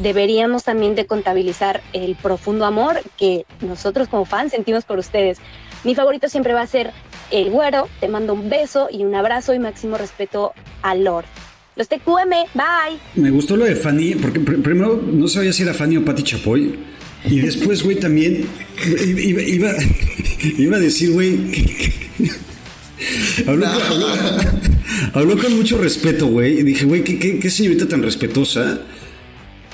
deberíamos también de contabilizar el profundo amor que nosotros como fans sentimos por ustedes. Mi favorito siempre va a ser el güero. Te mando un beso y un abrazo y máximo respeto a Lord. Los TQM, bye. Me gustó lo de Fanny, porque pr- primero no sabía si era Fanny o Pati Chapoy. Y después, güey, también iba, iba, iba a decir, güey. habló, habló- habló con mucho respeto, güey. Y dije, güey, ¿qué, qué, qué señorita tan respetuosa.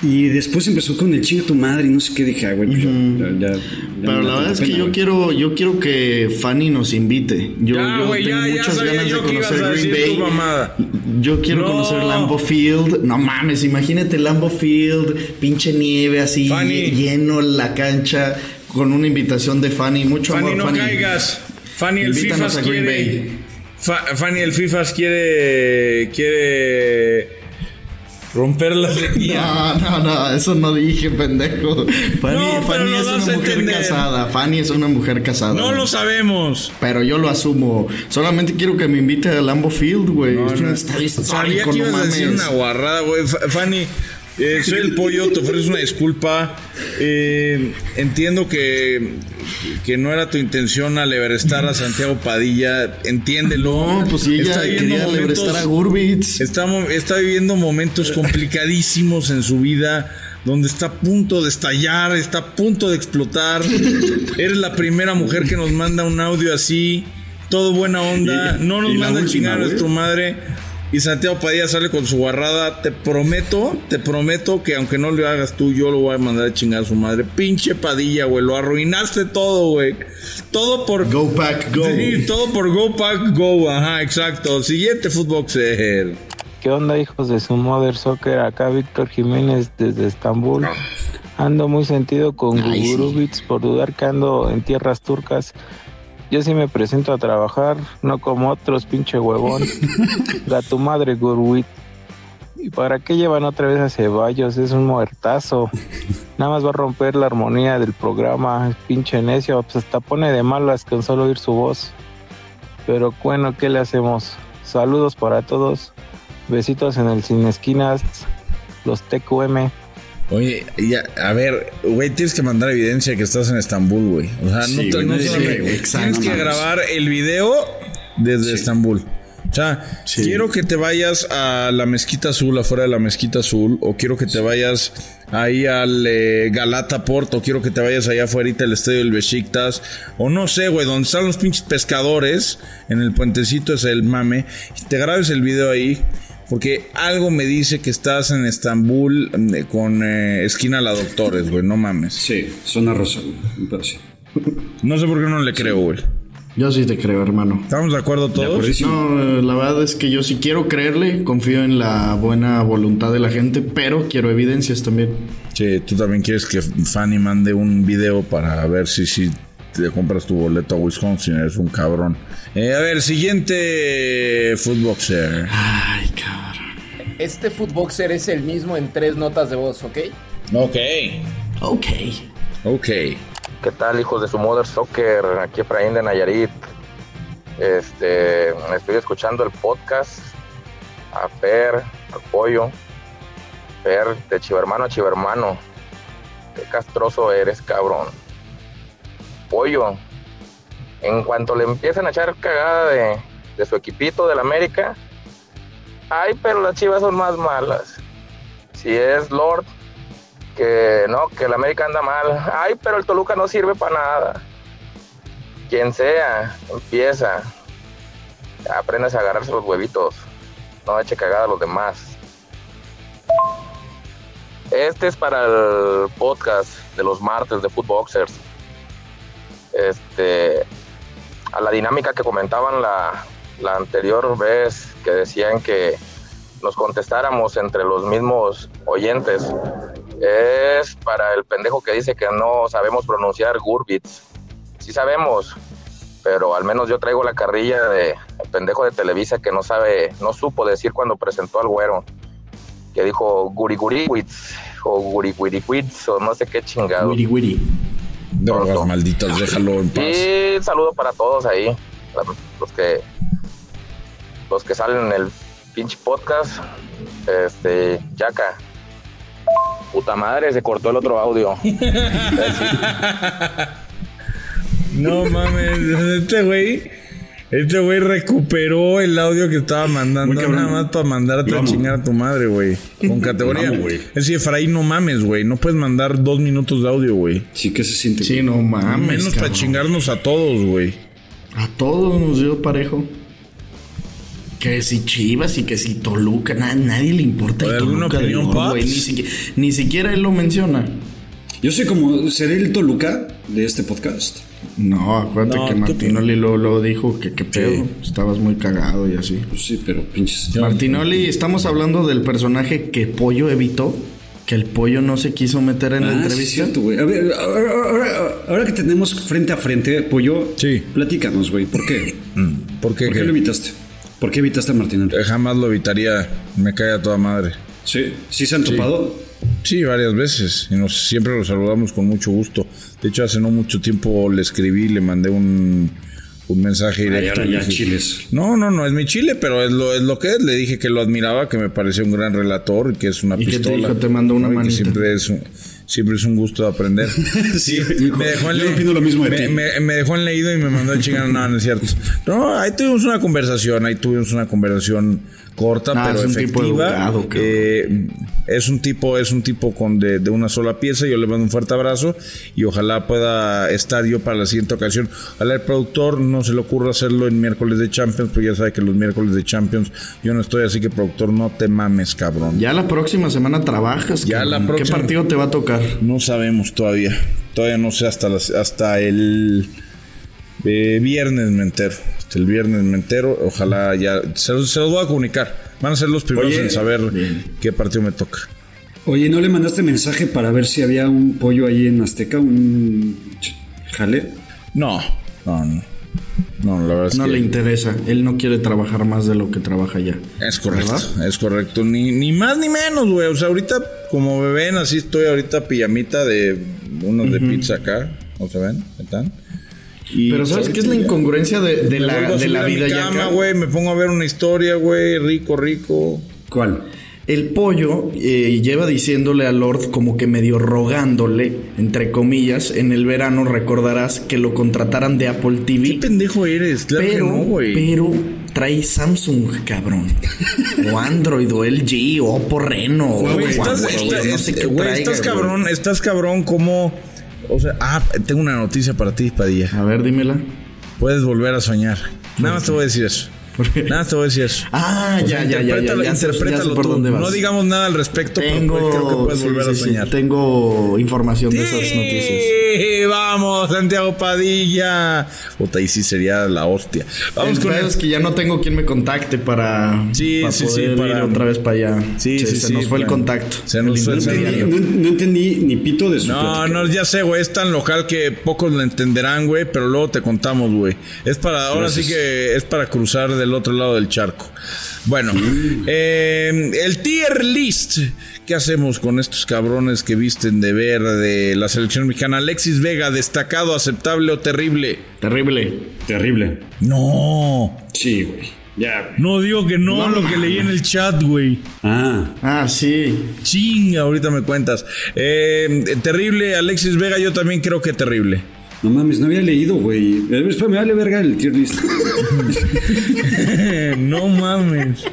Y después empezó con el chinga tu madre y no sé qué. Dije, ah, güey, pues ya- ya- ya- ya Pero la da verdad es que pena, yo quiero, yo quiero que Fanny nos invite. Yo, Ya, yo güey, tengo muchas ganas de conocer a Green Bay. Yo quiero No. conocer Lambo Field. No mames, imagínate Lambo Field, pinche nieve así, Fanny. lleno la cancha, con una invitación de Fanny. Mucho Fanny, amor, no Fanny. caigas. Fanny, el FIFA Invítanos a Green quiere. Bay. Fa- Fanny, el FIFA quiere. Quiere. Romper la sequía. No, no, no, eso no dije, pendejo. Fanny, No, Fanny es una mujer entender. casada. Fanny es una mujer casada. No lo sabemos. Pero yo lo asumo. Solamente quiero que me invite a Lambo Field, güey. No, no. Sabía histórico, que no ibas a decir una guarrada, güey. Fa- Fanny, eh, soy el pollo, te ofrezco una disculpa. Eh, entiendo que, que no era tu intención alebrestar a Santiago Padilla. Entiéndelo. No, pues si ella Está quería momentos- lebrestar a Gurbitz. Está, está viviendo momentos complicadísimos en su vida, donde está a punto de estallar, está a punto de explotar. Eres la primera mujer que nos manda un audio así, todo buena onda, no nos manda última, chingar a güey. nuestra madre. Y Santiago Padilla sale con su guarrada. Te prometo, te prometo que aunque no lo hagas tú, yo lo voy a mandar a chingar a su madre. Pinche Padilla, güey. Lo arruinaste todo, güey. Todo por. Go Pack, go. Sí, todo por Go Pack Go. Ajá, exacto. Siguiente Footboxer. ¿Qué onda, hijos de su Mother Soccer? Acá Víctor Jiménez desde Estambul. Ando muy sentido con Ay, sí. Gurubits por dudar que ando en tierras turcas. Yo sí me presento a trabajar, no como otros, pinche huevón. Gato madre, Gurwit. ¿Y para qué llevan otra vez a Ceballos? Es un muertazo. Nada más va a romper la armonía del programa. Pinche necio, pues hasta pone de malas con solo oír su voz. Pero bueno, ¿qué le hacemos? Saludos para todos. Besitos en el Sin Esquinas. Los TQM. Oye, ya, a ver, güey, tienes que mandar evidencia de que estás en Estambul, güey. O sea, Sí, no, te, no sí, solamente- güey, tienes que grabar el video desde Estambul. O sea, Sí. quiero que te vayas a la Mezquita Azul, afuera de la Mezquita Azul, o quiero que te vayas ahí al eh, Galata Port, o quiero que te vayas allá afuera del estadio del Besiktas, o no sé, güey, donde están los pinches pescadores, en el puentecito es el mame, y te grabes el video ahí, porque algo me dice que estás en Estambul eh, con eh, esquina a la Doctores, güey, no mames. Sí, zona rosa, güey. me parece. No sé por qué no le creo, güey. Yo sí te creo, hermano. ¿Estamos de acuerdo De todos? acuerdísimo. No, eh, la verdad es que yo sí quiero creerle, confío en la buena voluntad de la gente, pero quiero evidencias también. Sí, tú también quieres que Fanny mande un video para ver si, si te compras tu boleto a Wisconsin. Eres un cabrón. Eh, a ver, siguiente Footboxer. Ay. Este footboxer es el mismo en tres notas de voz, ¿ok? Ok, Ok. ok. ¿Qué tal, hijos de su Mother Soccer? Aquí Efraín de Nayarit. Este, estoy escuchando el podcast a Fer, al Pollo. Fer, de Chivermano a Chivermano. Qué castroso eres, cabrón. Pollo, en cuanto le empiezan a echar cagada de, de su equipito del América, ay, pero las chivas son más malas. Si es Lord, que no, que el América anda mal. Ay, pero el Toluca no sirve para nada. Quien sea, empieza. Aprendas a agarrarse los huevitos. No eche cagada a los demás. Este es para el podcast de los martes de Footboxers. Este, a la dinámica que comentaban la, la anterior vez, que decían que nos contestáramos entre los mismos oyentes, es para el pendejo que dice que no sabemos pronunciar Gurbits. Sí sabemos, pero al menos yo traigo la carrilla de el pendejo de Televisa que no sabe, no supo decir cuando presentó al güero, que dijo Guriguriwitz o Guriguriwitz o no sé qué chingado. Wiri. Drogas malditas, déjalo en paz. Y saludo para todos ahí, los que los que salen en el pinche podcast. Este, Yaca. Puta madre, se cortó el otro audio. No mames, este güey. Este güey recuperó el audio que estaba mandando cabrón. nada más para mandarte a chingar a tu madre, güey. Con categoría. Vamos, güey. es decir, Efraín, no mames, güey. No puedes mandar dos minutos de audio, güey. Sí, que se siente. Sí, no mames. Menos para chingarnos a todos, güey. A todos nos dio parejo. Que si Chivas y que si Toluca, na- nadie le importa. el ¿Hay alguna Toluca de opinión, Paps? Ni, siquiera- ni siquiera él lo menciona. Yo soy como, seré el Toluca de este podcast. No, acuérdate No, que Martinoli lo, lo dijo que qué pedo. Estabas muy cagado y así. Pues sí, pero pinches. Martinoli, estamos hablando del personaje que Pollo evitó. Que el pollo no se quiso meter en la Ah, sí, es entrevista. cierto, güey. A ver, ahora, ahora- ahora que tenemos frente a frente, Pollo, Sí. platícanos, güey. ¿Por qué? ¿Por qué? ¿Por qué qué? lo evitaste? ¿Por qué evitaste a Martinoli? Eh, Jamás lo evitaría. Me cae a toda madre. Sí, sí se han topado. Sí, varias veces. Y nos, siempre lo saludamos con mucho gusto. De hecho, hace no mucho tiempo le escribí, le mandé un, un mensaje Ay, directo. ahora ya chiles. No, no, no es mi chile, pero es lo, es lo que es. Le dije que lo admiraba, que me parecía un gran relator y que es una ¿Y qué te pistola. dijo? Te mandó una ¿no? Y que manita. siempre es un, siempre es un gusto de aprender. Sí, me dejó en yo opino lo mismo de me, ti. me- me dejó en leído y me mandó a chingar. No, no es cierto. No, ahí tuvimos una conversación, ahí tuvimos una conversación corta, Ah, pero es un tipo efectiva. educado. Eh, es un tipo, es un tipo con de, de una sola pieza. Yo le mando un fuerte abrazo y ojalá pueda estar yo para la siguiente ocasión. Ojalá el productor no se le ocurra hacerlo en miércoles de Champions, pues ya sabe que los miércoles de Champions yo no estoy, así que productor no te mames, cabrón. Ya la próxima semana trabajas. Ya cabrón. la próxima- ¿Qué partido te va a tocar? No sabemos todavía. Todavía no sé hasta las, hasta el eh, viernes me entero. Hasta el viernes me entero. Ojalá ya se, los- se los voy a comunicar. Van a ser los primeros Oye, en saber qué partido me toca. Oye, ¿no le mandaste mensaje para ver si había un pollo ahí en Azteca? ¿Un jale? No, no, no. No, la verdad es No que le interesa. Él no quiere trabajar más de lo que trabaja ya. es correcto, es correcto. Ni, ni más ni menos, güey. O sea, ahorita, como me ven, así estoy ahorita pijamita de unos de pizza acá. ¿No se ven? ¿Están? Y Pero ¿sabes qué es la incongruencia de, la, de la vida ya. Me pongo a ver una historia, güey. Rico, rico. ¿Cuál? El pollo eh, lleva diciéndole a Lord como que medio rogándole, entre comillas, en el verano recordarás que lo contrataran de Apple ¿Qué TV. pendejo eres? Claro Pero, que no, güey. pero trae Samsung, cabrón. o Android, o LG, o Oppo Reno, o estás, está- no sé qué güey, traiga, estás cabrón, estás cabrón como... O sea, ah, tengo una noticia para ti, Padilla. A ver, dímela. Puedes volver a soñar. Nada más te voy a decir eso. Nada más te voy a decir eso. Ah, ya, ya, ya, ya, interprétalo- por dónde vas. No digamos nada al respecto, Tengo, pero creo que puedes sí, volver sí, a sí, soñar. tengo información de esas noticias. Sí, vamos, Santiago Padilla. Puta, y sí sería la hostia. Vamos el con el- es que ya no tengo quien me contacte para, Sí, para sí, sí, para- ir otra vez para allá. Sí, se, sí, se sí, nos fue el contacto. se nos El fue- intermediario. no- entendí ni pito de su No, plática. no, ya sé, güey, es tan local que pocos lo entenderán, güey, pero luego te contamos, güey. Es para, ahora sí que es para cruzar del otro lado del charco. Bueno, eh, el tier list. ¿Qué hacemos con estos cabrones que visten de verde? La selección mexicana. Alexis Vega, destacado, aceptable o terrible. Terrible. Terrible. No, Sí, güey. Ya, güey. no digo que no, lo que leí en el chat, güey. Ah, Ah, sí. Chinga, ahorita me cuentas. Eh, terrible, Alexis Vega, yo también creo que terrible. No mames, no había leído, güey. Espera, me vale verga el tier list. no mames.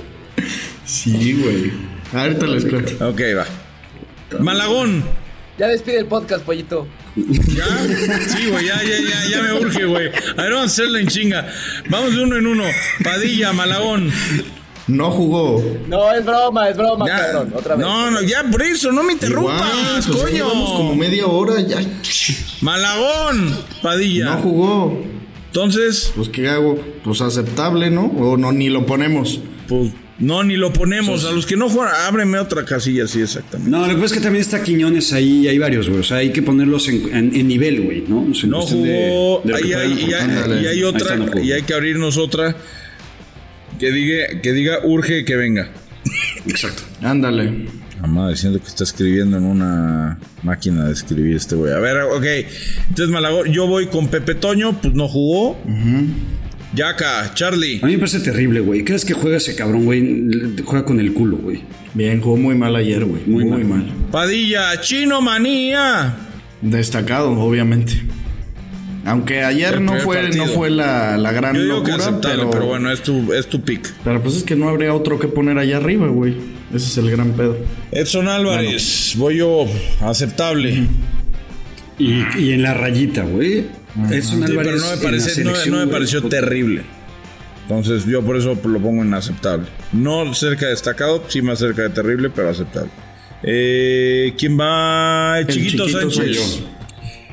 Sí, güey. Ahorita les cuento. Ok, va. Malagón. Ya despide el podcast, pollito. ¿Ya? Sí, güey, ya, ya, ya, ya me urge, güey. A ver, vamos a hacerlo en chinga. Vamos de uno en uno. Padilla, Malagón. No jugó. No, es broma, es broma, Ya. cabrón. Otra vez. No, no, ya por eso, no me interrumpas, Igual, coño. llevamos como media hora ya. Malagón, Padilla. No jugó. Entonces, Pues ¿qué hago? Pues aceptable, ¿no? O no, ni lo ponemos. pues no, ni lo ponemos. A los que no juegan, ábreme otra casilla, sí, exactamente. No, lo que pasa es que también está Quiñones ahí y hay varios, güey. O sea, hay que ponerlos en, en- en nivel, güey, ¿no? O sea, en No de- jugó, de hay, y, hay, y otra, está, no jugó. y hay que abrirnos otra que diga, que diga urge que venga. Exacto. Ándale. Mamá, diciendo que está escribiendo en una máquina de escribir este güey. A ver, ok. Entonces, Malagón, yo voy con Pepe Toño, pues no jugó. Yaca, Charlie. A mí me parece terrible, güey. ¿Crees que juega ese cabrón, güey? Juega con el culo, güey. Bien, jugó muy mal ayer, güey. Muy, Muy mal. mal. Padilla, Chino Manía. Destacado, obviamente. Aunque ayer El no fue, partido. no fue la, la gran Yo digo que locura, aceptable, pero, pero... bueno, es tu, es tu pick. pero pues es que no habría otro que poner allá arriba, güey. Ese es el gran pedo. Edson Álvarez, voy yo, aceptable. Y, y en la rayita, güey. Es un Sí, Álvarez pero no me, en parece, la no, me güey. pareció terrible. Entonces yo por eso lo pongo en aceptable. No cerca de destacado, sí más cerca de terrible, pero aceptable. Eh, ¿Quién va? El Chiquito, Chiquito Sánchez.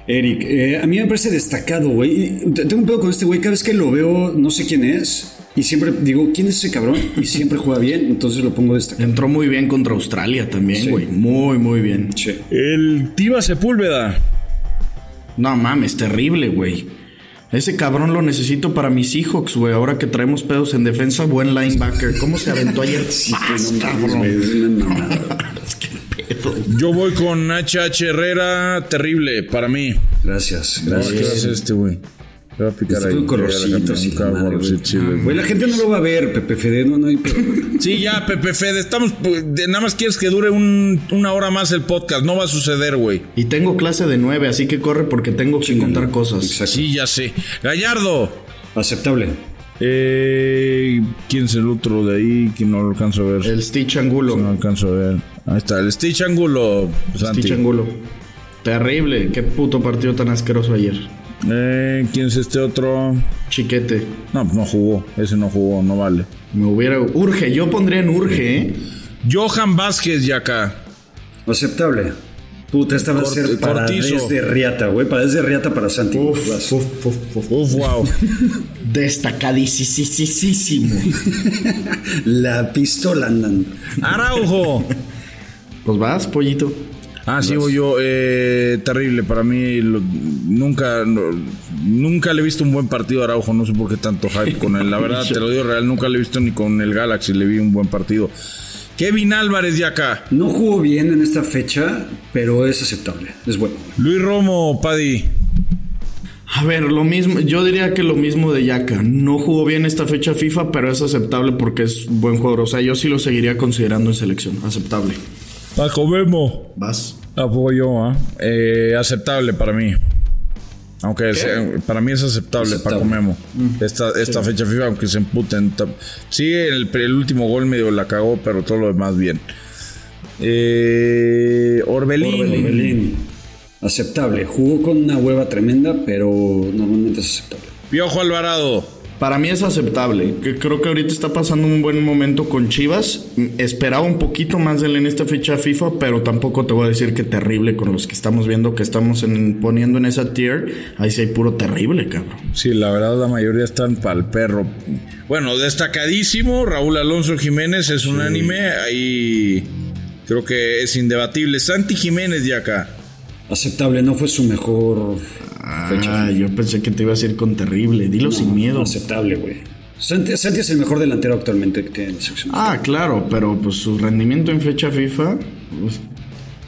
Eric, eh, a mí me parece destacado, güey. Te- Tengo un pedo con este güey. Cada vez que lo veo, no sé quién es. Y siempre digo, ¿quién es ese cabrón? Y siempre juega bien, entonces lo pongo destacado. Entró muy bien contra Australia también, Sí. güey. Muy, muy bien. Sí. El Tiva Sepúlveda. No mames, terrible, güey. Ese cabrón lo necesito para mis Seahawks, güey. Ahora que traemos pedos en defensa, buen linebacker. ¿Cómo se aventó ayer? Más, cabrón. Yo voy con HH Herrera, terrible para mí. Gracias, ¿Qué gracias. hacer este güey? Va a picar ahí. con y la madre, güey. sí, sí, la gente no lo va a ver, Pepe Fede, no, no hay. Sí, ya, Pepe Fede, estamos. pues, nada más quieres que dure un- una hora más el podcast. No va a suceder, güey. Y tengo clase de nueve, así que corre porque tengo que contar cosas. Exacto. Sí, ya sé. Gallardo. Aceptable. Eh, ¿Quién es el otro de ahí? Que no lo alcanzo a ver. El Stitch Angulo. No lo alcanzo a ver. Ahí está, el Stitch Angulo. Santi. Stitch Angulo. Terrible. Qué puto partido tan asqueroso ayer. Eh, ¿Quién es este otro? Chiquete. No, pues no jugó. Ese no jugó, no vale. Me hubiera. Urge. Yo pondría en Urge, ¿eh? Johan Vázquez y acá. Aceptable. Puta, esta va a ser para cortizo. desde Riata, güey. Para desde Riata para Santi. Uf, uf, uf. Uf, wow. Destacadísimo. La pistola andan. Araujo. Pues vas, pollito. Ah, sí, voy yo. Eh, terrible para mí. lo- nunca, no- nunca le he visto un buen partido a Araujo. No sé por qué tanto hype con él. La verdad, te lo digo real. Nunca le he visto ni con el Galaxy. Le vi un buen partido. Kevin Álvarez de acá. No jugó bien en esta fecha, pero es aceptable. Es bueno. Luis Romo, Paddy. A ver, lo mismo, yo diría que lo mismo de Yaka. No jugó bien esta fecha FIFA, pero es aceptable porque es buen jugador. O sea, yo sí lo seguiría considerando en selección. Aceptable. Paco Memo. Vas. Apoyo, ¿ah? Eh, aceptable para mí. Aunque sea- para mí es aceptable, Aceptable. Paco Memo. Esta, esta fecha FIFA, aunque se emputen. Sí, el, el último gol medio la cagó, pero todo lo demás bien. Eh, Orbelín. Orbelín. Aceptable. Jugó con una hueva tremenda, pero normalmente es aceptable. Piojo Alvarado. Para mí es aceptable. Que creo que ahorita está pasando un buen momento con Chivas. Esperaba un poquito más de él en esta fecha FIFA, pero tampoco te voy a decir que terrible con los que estamos viendo que estamos en- poniendo en esa tier. Ahí sí hay puro terrible, cabrón. Sí, la verdad la mayoría están para el perro. Bueno, destacadísimo, Raúl Alonso Jiménez es unánime, ahí creo que es indebatible. Santi Jiménez de acá. Aceptable. No fue su mejor fecha. Ah, yo pensé que te iba a decir con terrible. Dilo sin miedo. Aceptable, güey. Santi, Santi es el mejor delantero actualmente que tiene la sección. Ah, claro, pero pues su rendimiento en fecha FIFA. pues,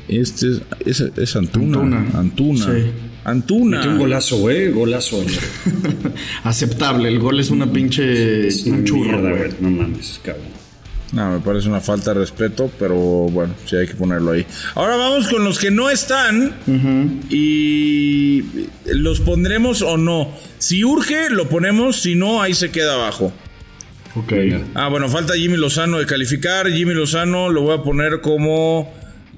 Este es, es, es Antuna. Antuna. Antuna. Sí. Antuna. Metió un golazo, güey. Golazo. aceptable. El gol es una pinche. Es una un churro, güey. No mames, cabrón. No, me parece una falta de respeto, pero bueno, sí hay que ponerlo ahí. Ahora vamos con los que no están y los pondremos o no. Si urge, lo ponemos, si no, ahí se queda abajo. Ok. Ah, bueno, falta Jimmy Lozano de calificar. Jimmy Lozano lo voy a poner como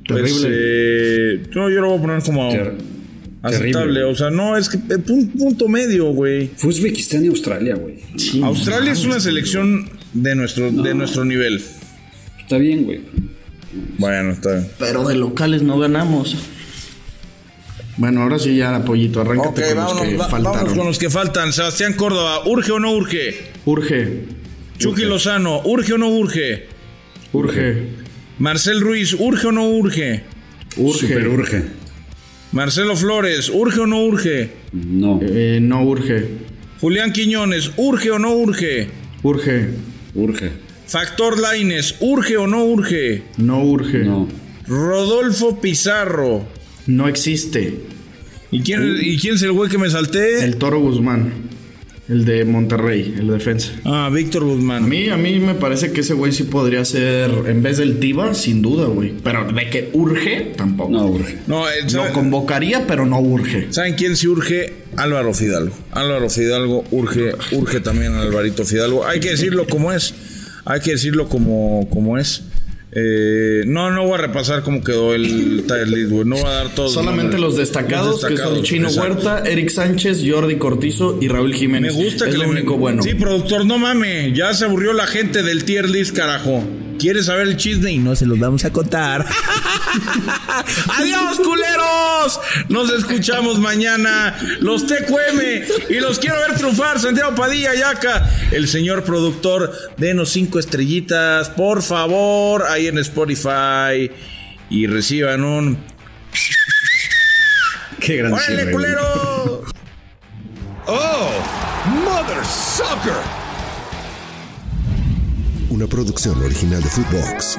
Pues, Terrible. eh, no, yo lo voy a poner como Ter- aceptable. terrible. O sea, no, es que eh, pun- punto medio, güey. Fue Uzbekistán y Australia, güey. Australia es una selección de nuestro, de nuestro nivel. Está bien, güey. Bueno, está bien. Pero de locales no ganamos. Bueno, ahora sí ya, Pollito, arráncate con los vámonos, que va- faltaron. vámonos con los que faltan. Sebastián Córdoba, ¿urge o no urge? Urge, Chucky Lozano, ¿urge o no urge? urge, Marcel Ruiz, ¿urge o no urge? urge. Super urge. Marcelo Flores, ¿urge o no urge? No. Eh, no urge, Julián Quiñones, ¿urge o no urge? urge, Urge. Factor Laines, ¿urge o no urge? no urge, No. Rodolfo Pizarro. no existe. ¿Y quién, ¿Y quién es el güey que me salté? El Toro Guzmán, el de Monterrey, el defensa. Ah, Víctor A Guzmán. mí, a mí me parece que ese güey sí podría ser, en vez del Tiva, sin duda, güey. Pero de que urge, tampoco. No urge. No, eh, Lo ¿sabe- convocaría, pero no urge. ¿saben quién sí urge? Álvaro Fidalgo. Álvaro Fidalgo urge, urge también a Alvarito Fidalgo. Hay que decirlo como es. Hay que decirlo como, como es. Eh, no, no voy a repasar cómo quedó el tier list, güey. No voy a dar todos. Solamente los destacados, Los que son Chino exacto. Huerta, Eric Sánchez, Jordi Cortizo y Raúl Me Jiménez. gusta es que lo le- único bueno. Sí, productor, no mame. Ya se aburrió la gente del tier list, carajo. ¿Quieres saber el chisme? Y no se los vamos a contar. ¡Adiós, culeros! Nos escuchamos mañana. Los TQM. Y los quiero ver triunfar. Santiago Padilla, Yaca. El señor productor, denos cinco estrellitas, por favor, ahí en Spotify. Y reciban un. Qué gran ¡Órale, culero! ¡Oh! ¡Mother Sucker! Una producción original de Footbox.